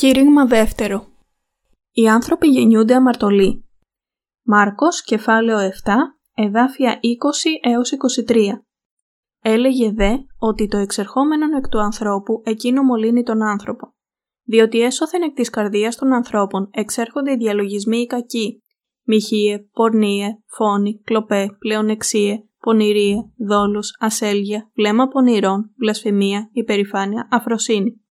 Κήρυγμα δεύτερο. Οι άνθρωποι γεννιούνται αμαρτωλοί. Μάρκος, κεφάλαιο 7, εδάφια 20 έως 23. Έλεγε δε ότι το εξερχόμενον εκ του ανθρώπου εκείνο μολύνει τον άνθρωπο. Διότι έσωθεν εκ της καρδίας των ανθρώπων εξέρχονται οι διαλογισμοί οι κακοί, μοιχείε, πορνίε, φόνοι, κλοπέ, πλεονεξίε, πονηρίε, δόλους, ασέλγια, βλέμμα πονηρών, βλασφημία, υπερηφάνεια, αφροσύνη.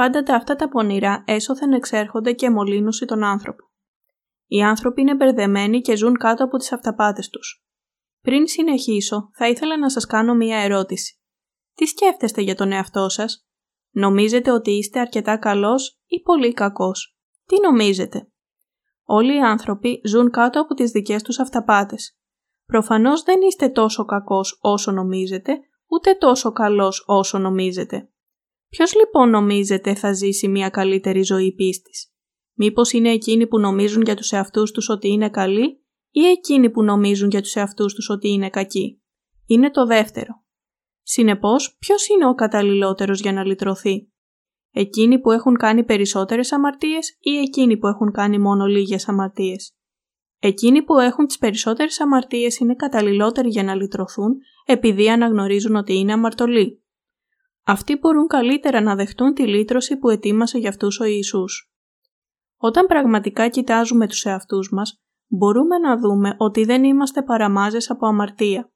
Πάντα τα αυτά τα πονηρά έσωθεν εξέρχονται και μολύνουσι τον άνθρωπο. Οι άνθρωποι είναι μπερδεμένοι και ζουν κάτω από τις αυταπάτες τους. Πριν συνεχίσω, θα ήθελα να σας κάνω μία ερώτηση. Τι σκέφτεστε για τον εαυτό σας; Νομίζετε ότι είστε αρκετά καλός ή πολύ κακός; Τι νομίζετε; Όλοι οι άνθρωποι ζουν κάτω από τις δικές τους αυταπάτες. Προφανώς δεν είστε τόσο κακός όσο νομίζετε, ούτε τόσο καλός όσο νομίζετε. Ποιος λοιπόν νομίζετε θα ζήσει μια καλύτερη ζωή πίστης; Μήπως είναι εκείνοι που νομίζουν για τους εαυτούς τους ότι είναι καλοί ή εκείνοι που νομίζουν για τους εαυτούς τους ότι είναι κακοί; Είναι το δεύτερο. Συνεπώς, ποιος είναι ο καταλληλότερος για να λυτρωθεί; Εκείνοι που έχουν κάνει περισσότερες αμαρτίες ή εκείνοι που έχουν κάνει μόνο λίγες αμαρτίες; Εκείνοι που έχουν τις περισσότερες αμαρτίες είναι καταλληλότεροι για να λυτρωθούν επειδή αναγνωρίζουν ότι είναι αμαρτωλοί. Αυτοί μπορούν καλύτερα να δεχτούν τη λύτρωση που ετοίμασε για αυτούς ο Ιησούς. Όταν πραγματικά κοιτάζουμε τους εαυτούς μας, μπορούμε να δούμε ότι δεν είμαστε παραμάζες από αμαρτία.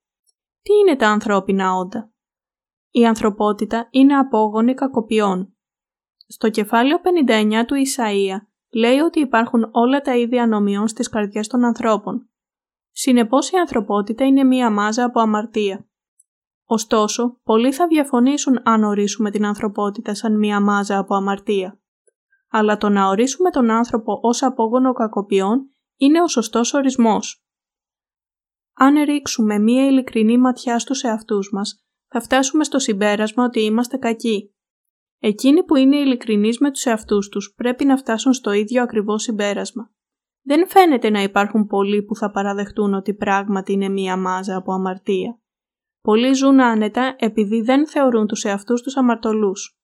Τι είναι τα ανθρώπινα όντα; Η ανθρωπότητα είναι απόγονη κακοποιών. Στο κεφάλαιο 59 του Ισαΐα λέει ότι υπάρχουν όλα τα είδη ανομιών στις καρδιές των ανθρώπων. Συνεπώς η ανθρωπότητα είναι μία μάζα από αμαρτία. Ωστόσο, πολλοί θα διαφωνήσουν αν ορίσουμε την ανθρωπότητα σαν μία μάζα από αμαρτία. Αλλά το να ορίσουμε τον άνθρωπο ως απόγονο κακοποιών είναι ο σωστός ορισμός. Αν ρίξουμε μία ειλικρινή ματιά στους εαυτούς μας, θα φτάσουμε στο συμπέρασμα ότι είμαστε κακοί. Εκείνοι που είναι ειλικρινείς με τους εαυτούς τους πρέπει να φτάσουν στο ίδιο ακριβώς συμπέρασμα. Δεν φαίνεται να υπάρχουν πολλοί που θα παραδεχτούν ότι πράγματι είναι μία μάζα από αμαρτία. Πολλοί ζουν άνετα επειδή δεν θεωρούν τους εαυτούς τους αμαρτωλούς.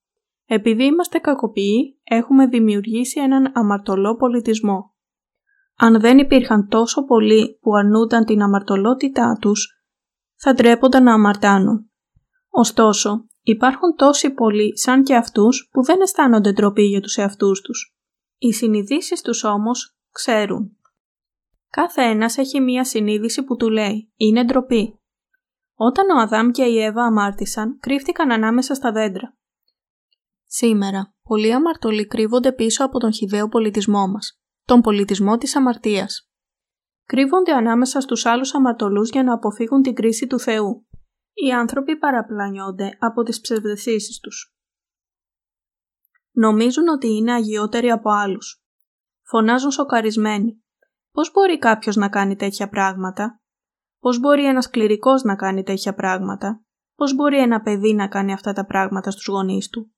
Επειδή είμαστε κακοποιοί, έχουμε δημιουργήσει έναν αμαρτωλό πολιτισμό. Αν δεν υπήρχαν τόσο πολλοί που αρνούνταν την αμαρτωλότητά τους, θα ντρέπονταν να αμαρτάνουν. Ωστόσο, υπάρχουν τόσοι πολλοί σαν και αυτούς που δεν αισθάνονται ντροπή για τους εαυτούς τους. Οι συνειδήσεις τους όμως ξέρουν. Κάθε ένας έχει μία συνείδηση που του λέει «είναι ντροπή». Όταν ο Αδάμ και η Εύα αμάρτησαν, κρύφτηκαν ανάμεσα στα δέντρα. Σήμερα, πολλοί αμαρτωλοί κρύβονται πίσω από τον χιδαίο πολιτισμό μας, τον πολιτισμό της αμαρτίας. Κρύβονται ανάμεσα στους άλλους αμαρτωλούς για να αποφύγουν την κρίση του Θεού. Οι άνθρωποι παραπλανιόνται από τις ψευδεσίσεις τους. Νομίζουν ότι είναι αγιότεροι από άλλους. Φωνάζουν σοκαρισμένοι. Πώς μπορεί κάποιος να κάνει τέτοια πράγματα; Πώς μπορεί ένας κληρικός να κάνει τέτοια πράγματα, πώς μπορεί ένα παιδί να κάνει αυτά τα πράγματα στους γονείς του;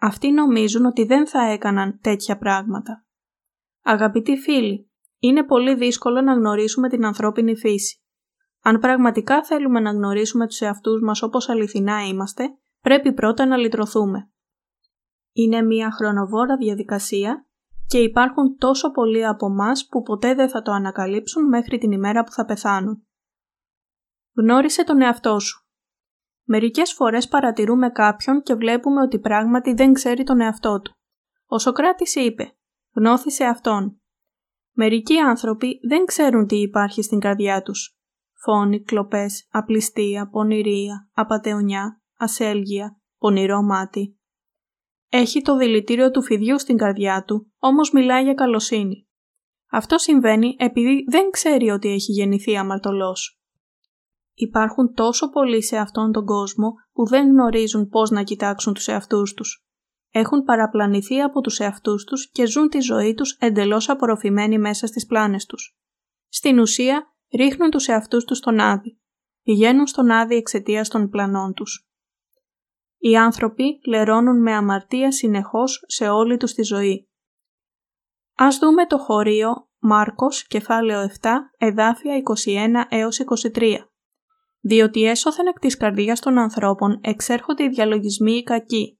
Αυτοί νομίζουν ότι δεν θα έκαναν τέτοια πράγματα. Αγαπητοί φίλοι, είναι πολύ δύσκολο να γνωρίσουμε την ανθρώπινη φύση. Αν πραγματικά θέλουμε να γνωρίσουμε τους εαυτούς μας όπως αληθινά είμαστε, πρέπει πρώτα να λυτρωθούμε. Είναι μια χρονοβόρα διαδικασία και υπάρχουν τόσο πολλοί από εμά που ποτέ δεν θα το ανακαλύψουν μέχρι την ημέρα που θα πεθάνουν. Γνώρισε τον εαυτό σου. Μερικές φορές παρατηρούμε κάποιον και βλέπουμε ότι πράγματι δεν ξέρει τον εαυτό του. Ο Σοκράτης είπε «Γνώθησε αυτόν». Μερικοί άνθρωποι δεν ξέρουν τι υπάρχει στην καρδιά τους. Φόνοι, κλοπές, απληστία, πονηρία, απατεωνιά, ασέλγεια, πονηρό μάτι. Έχει το δηλητήριο του φιδιού στην καρδιά του, όμως μιλάει για καλοσύνη. Αυτό συμβαίνει επειδή δεν ξέρει ότι έχει γεννηθεί αμαρτωλός. Υπάρχουν τόσο πολλοί σε αυτόν τον κόσμο που δεν γνωρίζουν πώς να κοιτάξουν τους εαυτούς τους. Έχουν παραπλανηθεί από τους εαυτούς τους και ζουν τη ζωή τους εντελώς απορροφημένοι μέσα στις πλάνες τους. Στην ουσία, ρίχνουν τους εαυτούς τους στον άδει. Πηγαίνουν στον άδει εξαιτίας των πλανών τους. Οι άνθρωποι λερώνουν με αμαρτία συνεχώς σε όλη τους τη ζωή. Ας δούμε το χωρίο Μάρκος, κεφάλαιο 7, εδάφια 21 έως 23 διότι έσωθεν εκ της καρδίας των ανθρώπων εξέρχονται οι διαλογισμοί οι κακοί,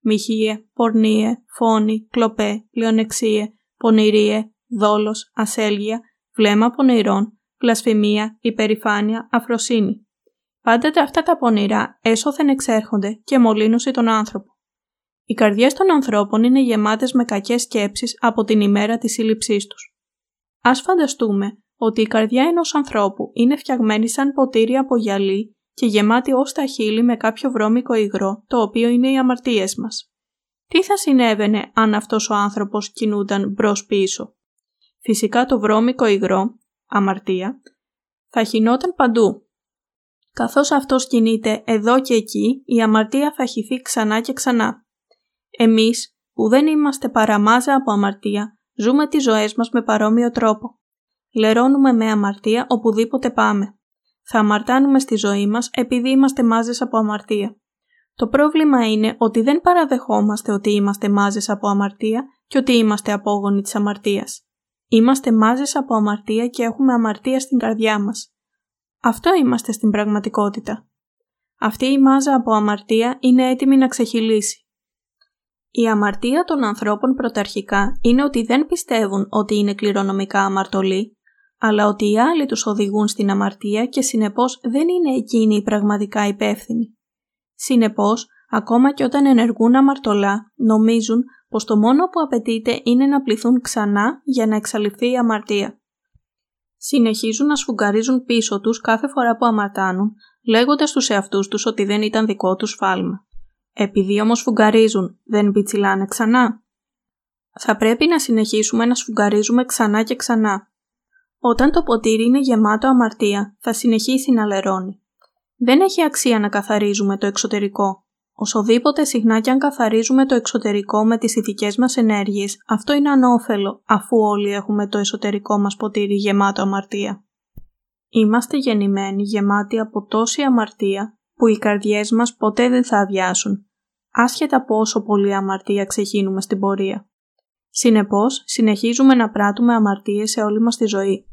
μοιχείε, πορνίε, φόνη, κλοπέ, πλεονεξίε, πονηρίε, δόλος, ασέλγεια, βλέμμα πονηρών, βλασφημία, υπερηφάνεια, αφροσύνη. Πάντοτε αυτά τα πονηρά έσωθεν εξέρχονται και μολύνουσι τον άνθρωπο. Οι καρδιές των ανθρώπων είναι γεμάτες με κακές σκέψεις από την ημέρα της σύλληψής τους. Ας φανταστούμε ότι η καρδιά ενός ανθρώπου είναι φτιαγμένη σαν ποτήρι από γυαλί και γεμάτη ως τα χείλη με κάποιο βρώμικο υγρό, το οποίο είναι οι αμαρτίες μας. Τι θα συνέβαινε αν αυτός ο άνθρωπος κινούνταν μπρος πίσω; Φυσικά το βρώμικο υγρό, αμαρτία, θα χινόταν παντού. Καθώς αυτός κινείται εδώ και εκεί, η αμαρτία θα χυθεί ξανά και ξανά. Εμείς, που δεν είμαστε παραμάζα από αμαρτία, ζούμε τις ζωές μας με παρόμοιο τρόπο. Λερώνουμε με αμαρτία οπουδήποτε πάμε. Θα αμαρτάνουμε στη ζωή μας επειδή είμαστε μάζες από αμαρτία. Το πρόβλημα είναι ότι δεν παραδεχόμαστε ότι είμαστε μάζες από αμαρτία και ότι είμαστε απόγονοι της αμαρτίας. Είμαστε μάζες από αμαρτία και έχουμε αμαρτία στην καρδιά μας. Αυτό είμαστε στην πραγματικότητα. Αυτή η μάζα από αμαρτία είναι έτοιμη να ξεχυλήσει. Η αμαρτία των ανθρώπων πρωταρχικά είναι ότι δεν πιστεύουν ότι είναι κληρονομικά αμαρτωλοί, αλλά ότι οι άλλοι τους οδηγούν στην αμαρτία και συνεπώς δεν είναι εκείνοι οι πραγματικά υπεύθυνοι. Συνεπώς, ακόμα και όταν ενεργούν αμαρτωλά, νομίζουν πως το μόνο που απαιτείται είναι να πληθούν ξανά για να εξαλειφθεί η αμαρτία. Συνεχίζουν να σφουγγαρίζουν πίσω τους κάθε φορά που αμαρτάνουν, λέγοντας στους εαυτούς τους ότι δεν ήταν δικό τους φάλμα. Επειδή όμως σφουγγαρίζουν, δεν πιτσιλάνε ξανά. Θα πρέπει να συνεχίσουμε να σφουγγαρίζουμε ξανά και ξανά. Όταν το ποτήρι είναι γεμάτο αμαρτία, θα συνεχίσει να λερώνει. Δεν έχει αξία να καθαρίζουμε το εξωτερικό. Οσοδήποτε συχνά και αν καθαρίζουμε το εξωτερικό με τις ηθικές μας ενέργειες, αυτό είναι ανώφελο αφού όλοι έχουμε το εσωτερικό μας ποτήρι γεμάτο αμαρτία. Είμαστε γεννημένοι γεμάτοι από τόση αμαρτία που οι καρδιές μας ποτέ δεν θα αδειάσουν, άσχετα πόσο πολύ αμαρτία ξεχύνουμε στην πορεία. Συνεπώς, συνεχίζουμε να πράττουμε αμαρτίες σε όλη μας τη ζωή.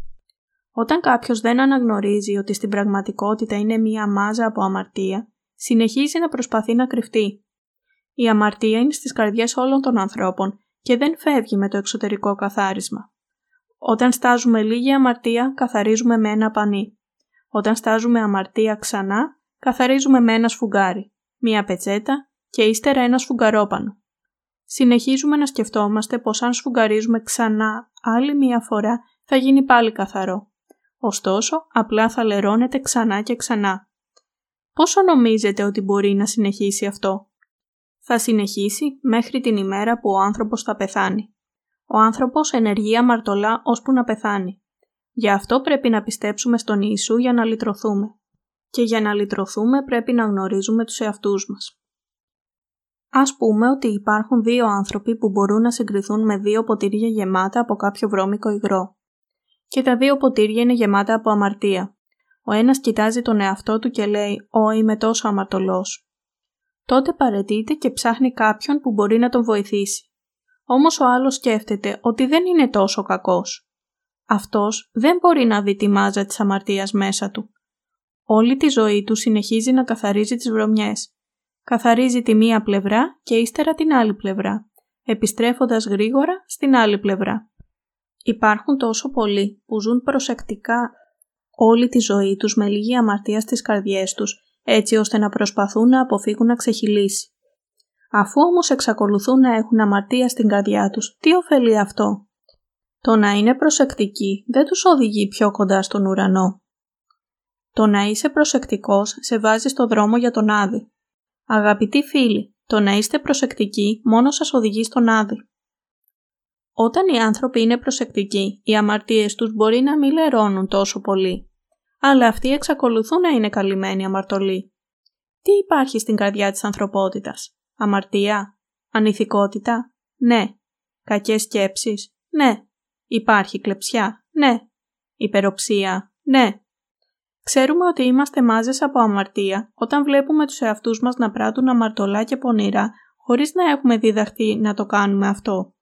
Όταν κάποιος δεν αναγνωρίζει ότι στην πραγματικότητα είναι μία μάζα από αμαρτία, συνεχίζει να προσπαθεί να κρυφτεί. Η αμαρτία είναι στις καρδιές όλων των ανθρώπων και δεν φεύγει με το εξωτερικό καθάρισμα. Όταν στάζουμε λίγη αμαρτία, καθαρίζουμε με ένα πανί. Όταν στάζουμε αμαρτία ξανά, καθαρίζουμε με ένα σφουγγάρι, μία πετσέτα και ύστερα ένα σφουγγαρόπανο. Συνεχίζουμε να σκεφτόμαστε πως αν σφουγγαρίζουμε ξανά άλλη μία φορά θα γίνει πάλι καθαρό. Ωστόσο, απλά θα λερώνεται ξανά και ξανά. Πόσο νομίζετε ότι μπορεί να συνεχίσει αυτό; Θα συνεχίσει μέχρι την ημέρα που ο άνθρωπος θα πεθάνει. Ο άνθρωπος ενεργεί αμαρτωλά ώσπου να πεθάνει. Γι' αυτό πρέπει να πιστέψουμε στον Ιησού για να λυτρωθούμε. Και για να λυτρωθούμε πρέπει να γνωρίζουμε τους εαυτούς μας. Ας πούμε ότι υπάρχουν δύο άνθρωποι που μπορούν να συγκριθούν με δύο ποτήρια γεμάτα από κάποιο βρώμικο υγρό. Και τα δύο ποτήρια είναι γεμάτα από αμαρτία. Ο ένας κοιτάζει τον εαυτό του και λέει «Ω, είμαι τόσο αμαρτωλός». Τότε παρετείται και ψάχνει κάποιον που μπορεί να τον βοηθήσει. Όμως ο άλλος σκέφτεται ότι δεν είναι τόσο κακός. Αυτός δεν μπορεί να δει τη μάζα της αμαρτίας μέσα του. Όλη τη ζωή του συνεχίζει να καθαρίζει τις βρωμιές Καθαρίζει τη μία πλευρά και ύστερα την άλλη πλευρά, επιστρέφοντας γρήγορα στην άλλη πλευρά. Υπάρχουν τόσο πολλοί που ζουν προσεκτικά όλη τη ζωή τους με λίγη αμαρτία στις καρδιές τους, έτσι ώστε να προσπαθούν να αποφύγουν να ξεχυλήσει. Αφού όμως εξακολουθούν να έχουν αμαρτία στην καρδιά τους, τι ωφελεί αυτό; Το να είναι προσεκτικοί δεν τους οδηγεί πιο κοντά στον ουρανό. Το να είσαι προσεκτικός σε βάζει στο δρόμο για τον Άδη. Αγαπητοί φίλοι, το να είστε προσεκτικοί μόνο σας οδηγεί στον άδει. Όταν οι άνθρωποι είναι προσεκτικοί, οι αμαρτίες τους μπορεί να μην λερώνουν τόσο πολύ, αλλά αυτοί εξακολουθούν να είναι καλυμμένοι αμαρτωλοί. Τι υπάρχει στην καρδιά της ανθρωπότητας; Αμαρτία; Ανηθικότητα; Ναι. Κακές σκέψεις; Ναι. Υπάρχει κλεψιά; Ναι. Υπεροψία; Ναι. Ξέρουμε ότι είμαστε μάζες από αμαρτία όταν βλέπουμε τους εαυτούς μας να πράττουν αμαρτωλά και πονηρά χωρίς να έχουμε διδαχθεί να το κάνουμε αυτό.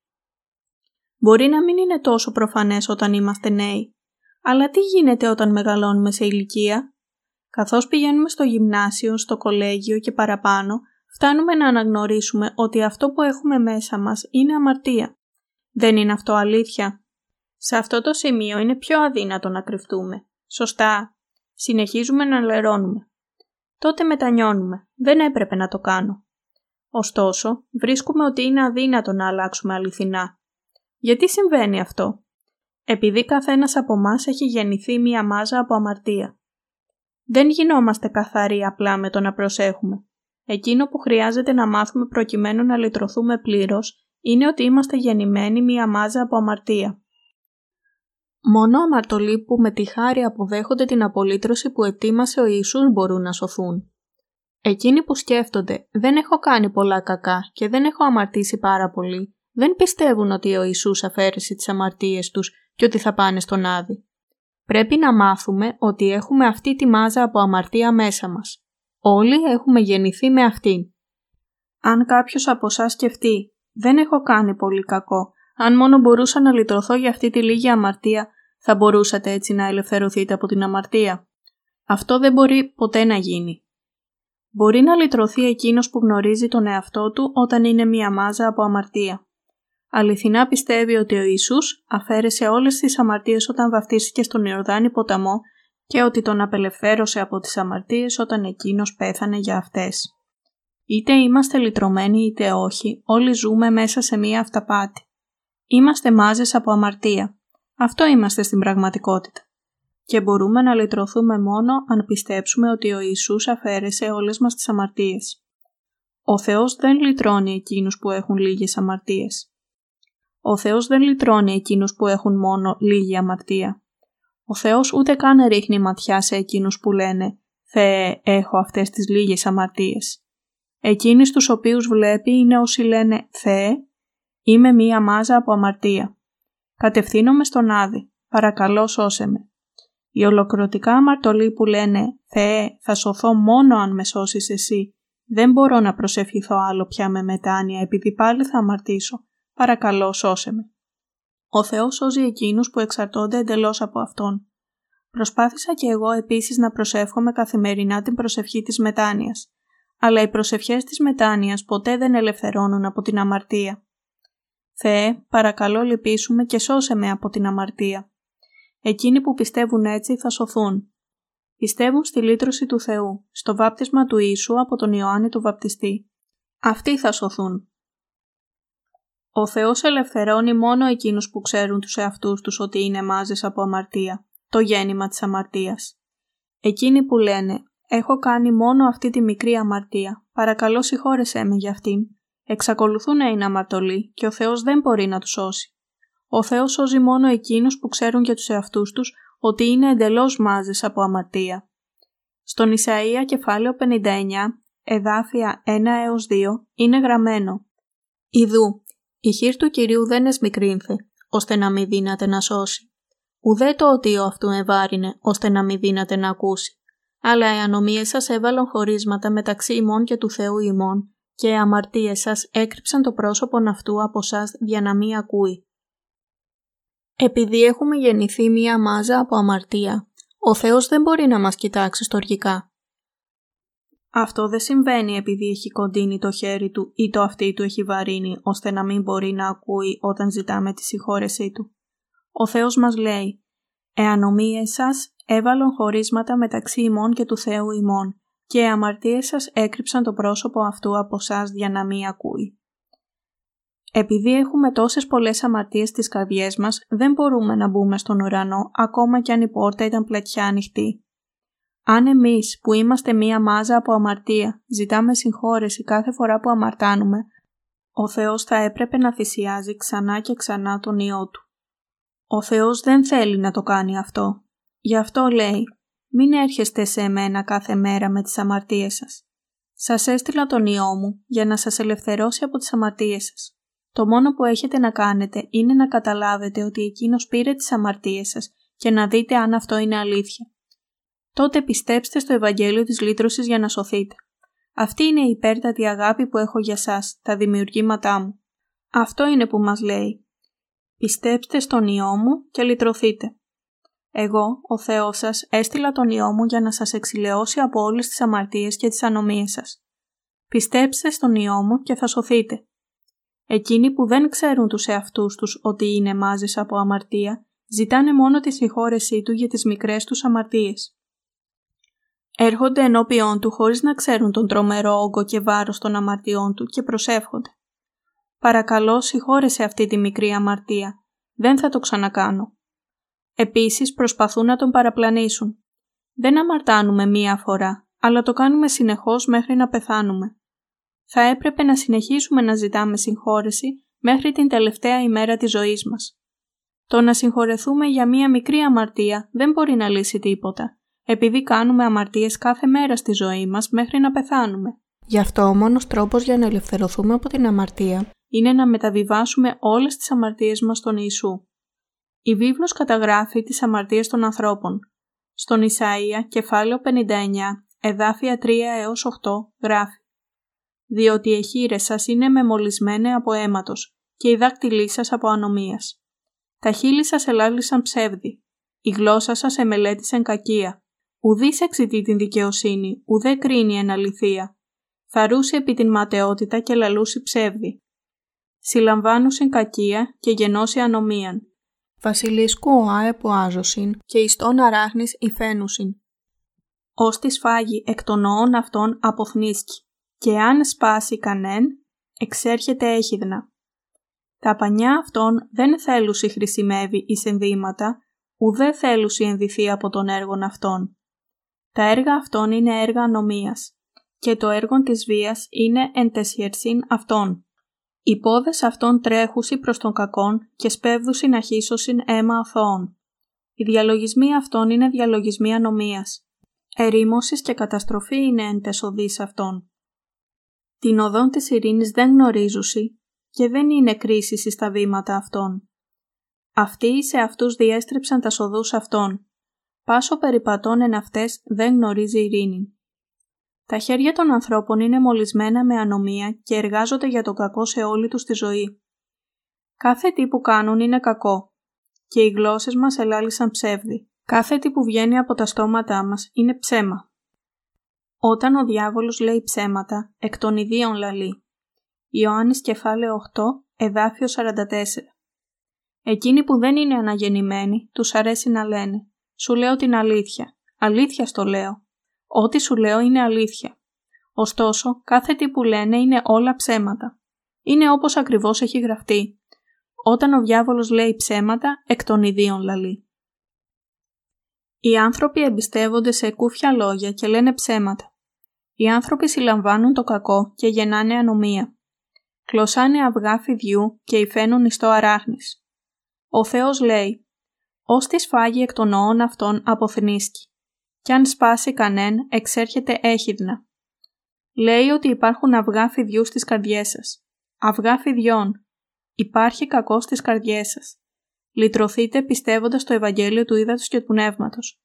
Μπορεί να μην είναι τόσο προφανές όταν είμαστε νέοι, αλλά τι γίνεται όταν μεγαλώνουμε σε ηλικία; Καθώς πηγαίνουμε στο γυμνάσιο, στο κολέγιο και παραπάνω, φτάνουμε να αναγνωρίσουμε ότι αυτό που έχουμε μέσα μας είναι αμαρτία. Δεν είναι αυτό αλήθεια; Σε αυτό το σημείο είναι πιο αδύνατο να κρυφτούμε. Σωστά. Συνεχίζουμε να λερώνουμε. Τότε μετανιώνουμε. Δεν έπρεπε να το κάνω. Ωστόσο, βρίσκουμε ότι είναι αδύνατο να αλλάξουμε αληθινά. Γιατί συμβαίνει αυτό; Επειδή καθένας από εμάς έχει γεννηθεί μία μάζα από αμαρτία. Δεν γινόμαστε καθαροί απλά με το να προσέχουμε. Εκείνο που χρειάζεται να μάθουμε προκειμένου να λυτρωθούμε πλήρως είναι ότι είμαστε γεννημένοι μία μάζα από αμαρτία. Μόνο αμαρτωλοί που με τη χάρη αποδέχονται την απολύτρωση που ετοίμασε ο Ιησούς μπορούν να σωθούν. Εκείνοι που σκέφτονται «δεν έχω κάνει πολλά κακά και δεν έχω αμαρτήσει πάρα πολύ», δεν πιστεύουν ότι ο Ιησούς αφαίρεσε τις αμαρτίες τους και ότι θα πάνε στον Άδη. Πρέπει να μάθουμε ότι έχουμε αυτή τη μάζα από αμαρτία μέσα μας. Όλοι έχουμε γεννηθεί με αυτήν. Αν κάποιος από εσάς σκεφτεί «δεν έχω κάνει πολύ κακό», αν μόνο μπορούσα να λυτρωθώ για αυτή τη λίγη αμαρτία, θα μπορούσατε έτσι να ελευθερωθείτε από την αμαρτία. Αυτό δεν μπορεί ποτέ να γίνει. Μπορεί να λυτρωθεί εκείνος που γνωρίζει τον εαυτό του όταν είναι μία μάζα από αμαρτία. Αληθινά πιστεύει ότι ο Ιησούς αφαίρεσε όλες τις αμαρτίες όταν βαφτίστηκε στον Ιορδάνη ποταμό και ότι τον απελευθέρωσε από τις αμαρτίες όταν εκείνος πέθανε για αυτές. Είτε είμαστε λυτρωμένοι είτε όχι, όλοι ζούμε μέσα σε μία αυταπάτη. Είμαστε μάζες από αμαρτία. Αυτό είμαστε στην πραγματικότητα. Και μπορούμε να λυτρωθούμε μόνο αν πιστέψουμε ότι ο Ιησούς αφαίρεσε όλες μας τις αμαρτίες. Ο Θεός δεν λυτρώνει εκείνους που έχουν λίγες αμαρτίες. Ο Θεός δεν λυτρώνει εκείνους που έχουν μόνο λίγη αμαρτία. Ο Θεός ούτε καν ρίχνει ματιά σε εκείνους που λένε «Θεέ, έχω αυτές τις λίγες αμαρτίες». Εκείνοι στους οποίους βλέπει είναι όσοι λένε «Θεέ, είμαι μία μάζα από αμαρτία». Κατευθύνομαι στον Άδη. Παρακαλώ σώσε με. Οι ολοκληρωτικά αμαρτωλοί που λένε «Θεέ, θα σωθώ μόνο αν με σώσεις εσύ», δεν μπορώ να προσευχηθώ άλλο πια με μετάνοια επειδή πάλι θα αμαρτήσω. Παρακαλώ σώσε με. Ο Θεός σώζει εκείνους που εξαρτώνται εντελώς από Αυτόν. Προσπάθησα και εγώ επίσης να προσεύχομαι καθημερινά την προσευχή της μετάνοιας, αλλά οι προσευχές της μετάνοιας ποτέ δεν ελευθερώνουν από την αμαρτία. Θεέ, παρακαλώ λυπήσουμε και σώσε με από την αμαρτία. Εκείνοι που πιστεύουν έτσι θα σωθούν. Πιστεύουν στη λύτρωση του Θεού, στο βάπτισμα του Ιησού από τον Ιωάννη του Βαπτιστή. Αυτοί θα σωθούν. Ο Θεός ελευθερώνει μόνο εκείνους που ξέρουν τους εαυτούς τους ότι είναι μάζες από αμαρτία, το γέννημα της αμαρτίας. Εκείνοι που λένε «Έχω κάνει μόνο αυτή τη μικρή αμαρτία, παρακαλώ συγχώρεσέ με για αυτήν», εξακολουθούν να είναι αμαρτωλοί και ο Θεός δεν μπορεί να τους σώσει. Ο Θεός σώζει μόνο εκείνους που ξέρουν για τους εαυτούς τους ότι είναι εντελώς μάζες από αμαρτία. Στον Ισαΐα κεφάλαιο 59, εδάφια 1 έως 2, είναι γραμμένο «Ιδού, η χείρ του Κυρίου δεν εσμικρύνθη, ώστε να μην δύναται να σώσει. Ουδέ το οτίο αυτού ευάρινε, ώστε να μην δύναται να ακούσει. Αλλά οι ανομίες σας έβαλαν χωρίσματα μεταξύ ημών και του Θεού ημών, και οι αμαρτίες σας έκρυψαν το πρόσωπον αυτού από σας για να μην ακούει. Επειδή έχουμε γεννηθεί μία μάζα από αμαρτία, ο Θεός δεν μπορεί να μας κοιτάξει στοργικά. Αυτό δεν συμβαίνει επειδή έχει κοντίνει το χέρι του ή το αυτί του έχει βαρύνει ώστε να μην μπορεί να ακούει όταν ζητάμε τη συγχώρεσή του. Ο Θεός μας λέει «Εάν ομοίες σας έβαλον χωρίσματα μεταξύ ημών και του Θεού ημών και οι αμαρτίες σας έκρυψαν το πρόσωπο αυτού από σας για να μην ακούει». Επειδή έχουμε τόσες πολλές αμαρτίες στις καρδιές μας, δεν μπορούμε να μπούμε στον ουρανό ακόμα κι αν η πόρτα ήταν πλατιά ανοιχτή. Αν εμείς που είμαστε μία μάζα από αμαρτία ζητάμε συγχώρεση κάθε φορά που αμαρτάνουμε, ο Θεός θα έπρεπε να θυσιάζει ξανά και ξανά τον Υιό Του. Ο Θεός δεν θέλει να το κάνει αυτό. Γι' αυτό λέει «Μην έρχεστε σε εμένα κάθε μέρα με τις αμαρτίες σας. Σας έστειλα τον Υιό μου για να σας ελευθερώσει από τις αμαρτίες σας. Το μόνο που έχετε να κάνετε είναι να καταλάβετε ότι Εκείνος πήρε τις αμαρτίες σας και να δείτε αν αυτό είναι αλήθεια τότε πιστέψτε στο Ευαγγέλιο της λύτρωσης για να σωθείτε. Αυτή είναι η υπέρτατη αγάπη που έχω για σας, τα δημιουργήματά μου. Αυτό είναι που μας λέει. Πιστέψτε στον Υιό μου και λυτρωθείτε. Εγώ, ο Θεός σας, έστειλα τον Υιό μου για να σας εξηλαιώσει από όλες τις αμαρτίες και τις ανομίες σας. Πιστέψτε στον Υιό μου και θα σωθείτε. Εκείνοι που δεν ξέρουν τους εαυτούς τους ότι είναι μάζες από αμαρτία, ζητάνε μόνο τη συγχώρεσή του για τις μικρές τους αμαρτίες. Έρχονται ενώπιον του χωρίς να ξέρουν τον τρομερό όγκο και βάρος των αμαρτιών του και προσεύχονται. Παρακαλώ συγχώρεσε αυτή τη μικρή αμαρτία. Δεν θα το ξανακάνω. Επίσης προσπαθούν να τον παραπλανήσουν. Δεν αμαρτάνουμε μία φορά, αλλά το κάνουμε συνεχώς μέχρι να πεθάνουμε. Θα έπρεπε να συνεχίσουμε να ζητάμε συγχώρεση μέχρι την τελευταία ημέρα της ζωής μας. Το να συγχωρεθούμε για μία μικρή αμαρτία δεν μπορεί να λύσει τίποτα, επειδή κάνουμε αμαρτίες κάθε μέρα στη ζωή μας μέχρι να πεθάνουμε. Γι' αυτό ο μόνος τρόπος για να ελευθερωθούμε από την αμαρτία είναι να μεταβιβάσουμε όλες τις αμαρτίες μας στον Ιησού. Η βίβλος καταγράφει τις αμαρτίες των ανθρώπων. Στον Ισαΐα, κεφάλαιο 59, εδάφια 3 έως 8, γράφει «Διότι οι εχείρες σας είναι μεμολισμένε από αίματος και οι δάκτυλοί σας από ανομίας. Τα χείλη σας ελάλησαν ψεύδι, η γλώσσα σας εμελέτησαν κακία. Ουδής εξητεί την δικαιοσύνη, ουδέ κρίνει εν αληθεία. Θαρούσε επί την ματαιότητα και λαλούσε ψεύδι. Συλλαμβάνουσιν κακία και γενώσει ανομίαν. Βασιλίσκου ο άεπο άζωσιν και εις τον αράχνης υφαίνουσιν. Ως τη φάγη εκ των νόων αυτών αποθνίσκει και αν σπάσει κανέν, εξέρχεται έχιδνα. Τα πανιά αυτών δεν θέλουσι χρησιμεύει εις ενδύματα, ουδέ θέλουσι ενδυθεί από τον έργον αυτών. Τα έργα αυτών είναι έργα ανομίας και το έργο της βίας είναι εν τεσχερσίν αυτών. Οι πόδες αυτών τρέχουσι προς τον κακόν και σπέβδουσι να χύσωσιν αίμα αθώων. Οι διαλογισμοί αυτών είναι διαλογισμοί ανομίας. Ερήμωσης και καταστροφή είναι εν τεσοδείς αυτών. Την οδόν της ειρήνης δεν γνωρίζουσι και δεν είναι κρίση στα βήματα αυτών. Αυτοί σε αυτούς διέστρεψαν τα σοδούς αυτών. Πάσο περιπατών εν αυτές δεν γνωρίζει ειρήνη. Τα χέρια των ανθρώπων είναι μολυσμένα με ανομία και εργάζονται για το κακό σε όλη τους τη ζωή. Κάθε τι που κάνουν είναι κακό και οι γλώσσες μας ελάλησαν ψεύδι. Κάθε τι που βγαίνει από τα στόματά μας είναι ψέμα. Όταν ο διάβολος λέει ψέματα, εκ των ιδίων λαλεί. Ιωάννης κεφάλαιο 8, εδάφιο 44. Εκείνοι που δεν είναι αναγεννημένοι, τους αρέσει να λένε «Σου λέω την αλήθεια, αλήθεια στο λέω, ό,τι σου λέω είναι αλήθεια». Ωστόσο, κάθε τι που λένε είναι όλα ψέματα. Είναι όπως ακριβώς έχει γραφτεί. Όταν ο διάβολος λέει ψέματα, εκ των ιδίων λαλεί. Οι άνθρωποι εμπιστεύονται σε κούφια λόγια και λένε ψέματα. Οι άνθρωποι συλλαμβάνουν το κακό και γεννάνε ανομία. Κλωσάνε αυγά φιδιού και υφαίνουν ιστό αράχνης. Ο Θεός λέει «Ως τη φάγει εκ των νόων αυτών αποθνίσκει, κι αν σπάσει κανέν εξέρχεται έχιδνα». Λέει ότι υπάρχουν αυγά φιδιού στις καρδιές σας. Αυγά φιδιών. Υπάρχει κακό στις καρδιές σας. Λυτρωθείτε πιστεύοντας το Ευαγγέλιο του Ήδατος και του Πνεύματος.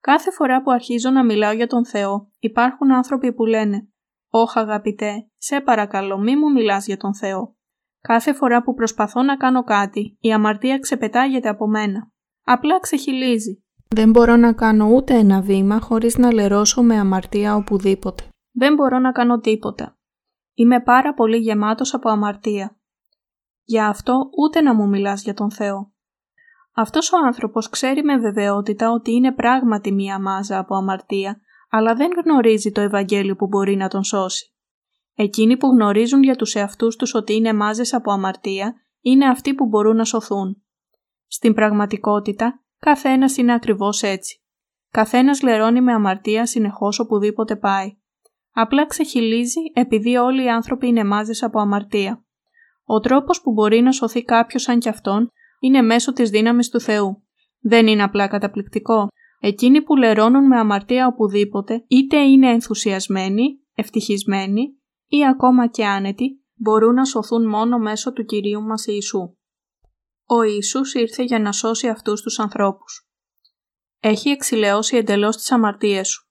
Κάθε φορά που αρχίζω να μιλάω για τον Θεό, υπάρχουν άνθρωποι που λένε «Όχ αγαπητέ, σε παρακαλώ μη μου μιλάς για τον Θεό». Κάθε φορά που προσπαθώ να κάνω κάτι, η αμαρτία ξεπετάγεται από μένα. Απλά ξεχυλίζει. Δεν μπορώ να κάνω ούτε ένα βήμα χωρίς να λερώσω με αμαρτία οπουδήποτε. Δεν μπορώ να κάνω τίποτα. Είμαι πάρα πολύ γεμάτος από αμαρτία. Γι' αυτό ούτε να μου μιλάς για τον Θεό. Αυτός ο άνθρωπος ξέρει με βεβαιότητα ότι είναι πράγματι μία μάζα από αμαρτία, αλλά δεν γνωρίζει το Ευαγγέλιο που μπορεί να τον σώσει. Εκείνοι που γνωρίζουν για τους εαυτούς τους ότι είναι μάζες από αμαρτία, είναι αυτοί που μπορούν να σωθούν. Στην πραγματικότητα, καθένας είναι ακριβώς έτσι. Καθένας λερώνει με αμαρτία συνεχώς οπουδήποτε πάει. Απλά ξεχυλίζει επειδή όλοι οι άνθρωποι είναι μάζες από αμαρτία. Ο τρόπος που μπορεί να σωθεί κάποιος σαν κι αυτόν είναι μέσω της δύναμης του Θεού. Δεν είναι απλά καταπληκτικό. Εκείνοι που λερώνουν με αμαρτία οπουδήποτε, είτε είναι ενθουσιασμένοι, ευτυχισμένοι ή ακόμα και άνετοι, μπορούν να σωθούν μόνο μέσω του Κυρίου μας Ιησού. Ο Ιησούς ήρθε για να σώσει αυτούς τους ανθρώπους. Έχει εξηλαιώσει εντελώς τις αμαρτίες σου.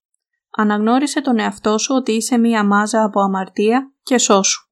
Αναγνώρισε τον εαυτό σου ότι είσαι μία μάζα από αμαρτία και σώσου.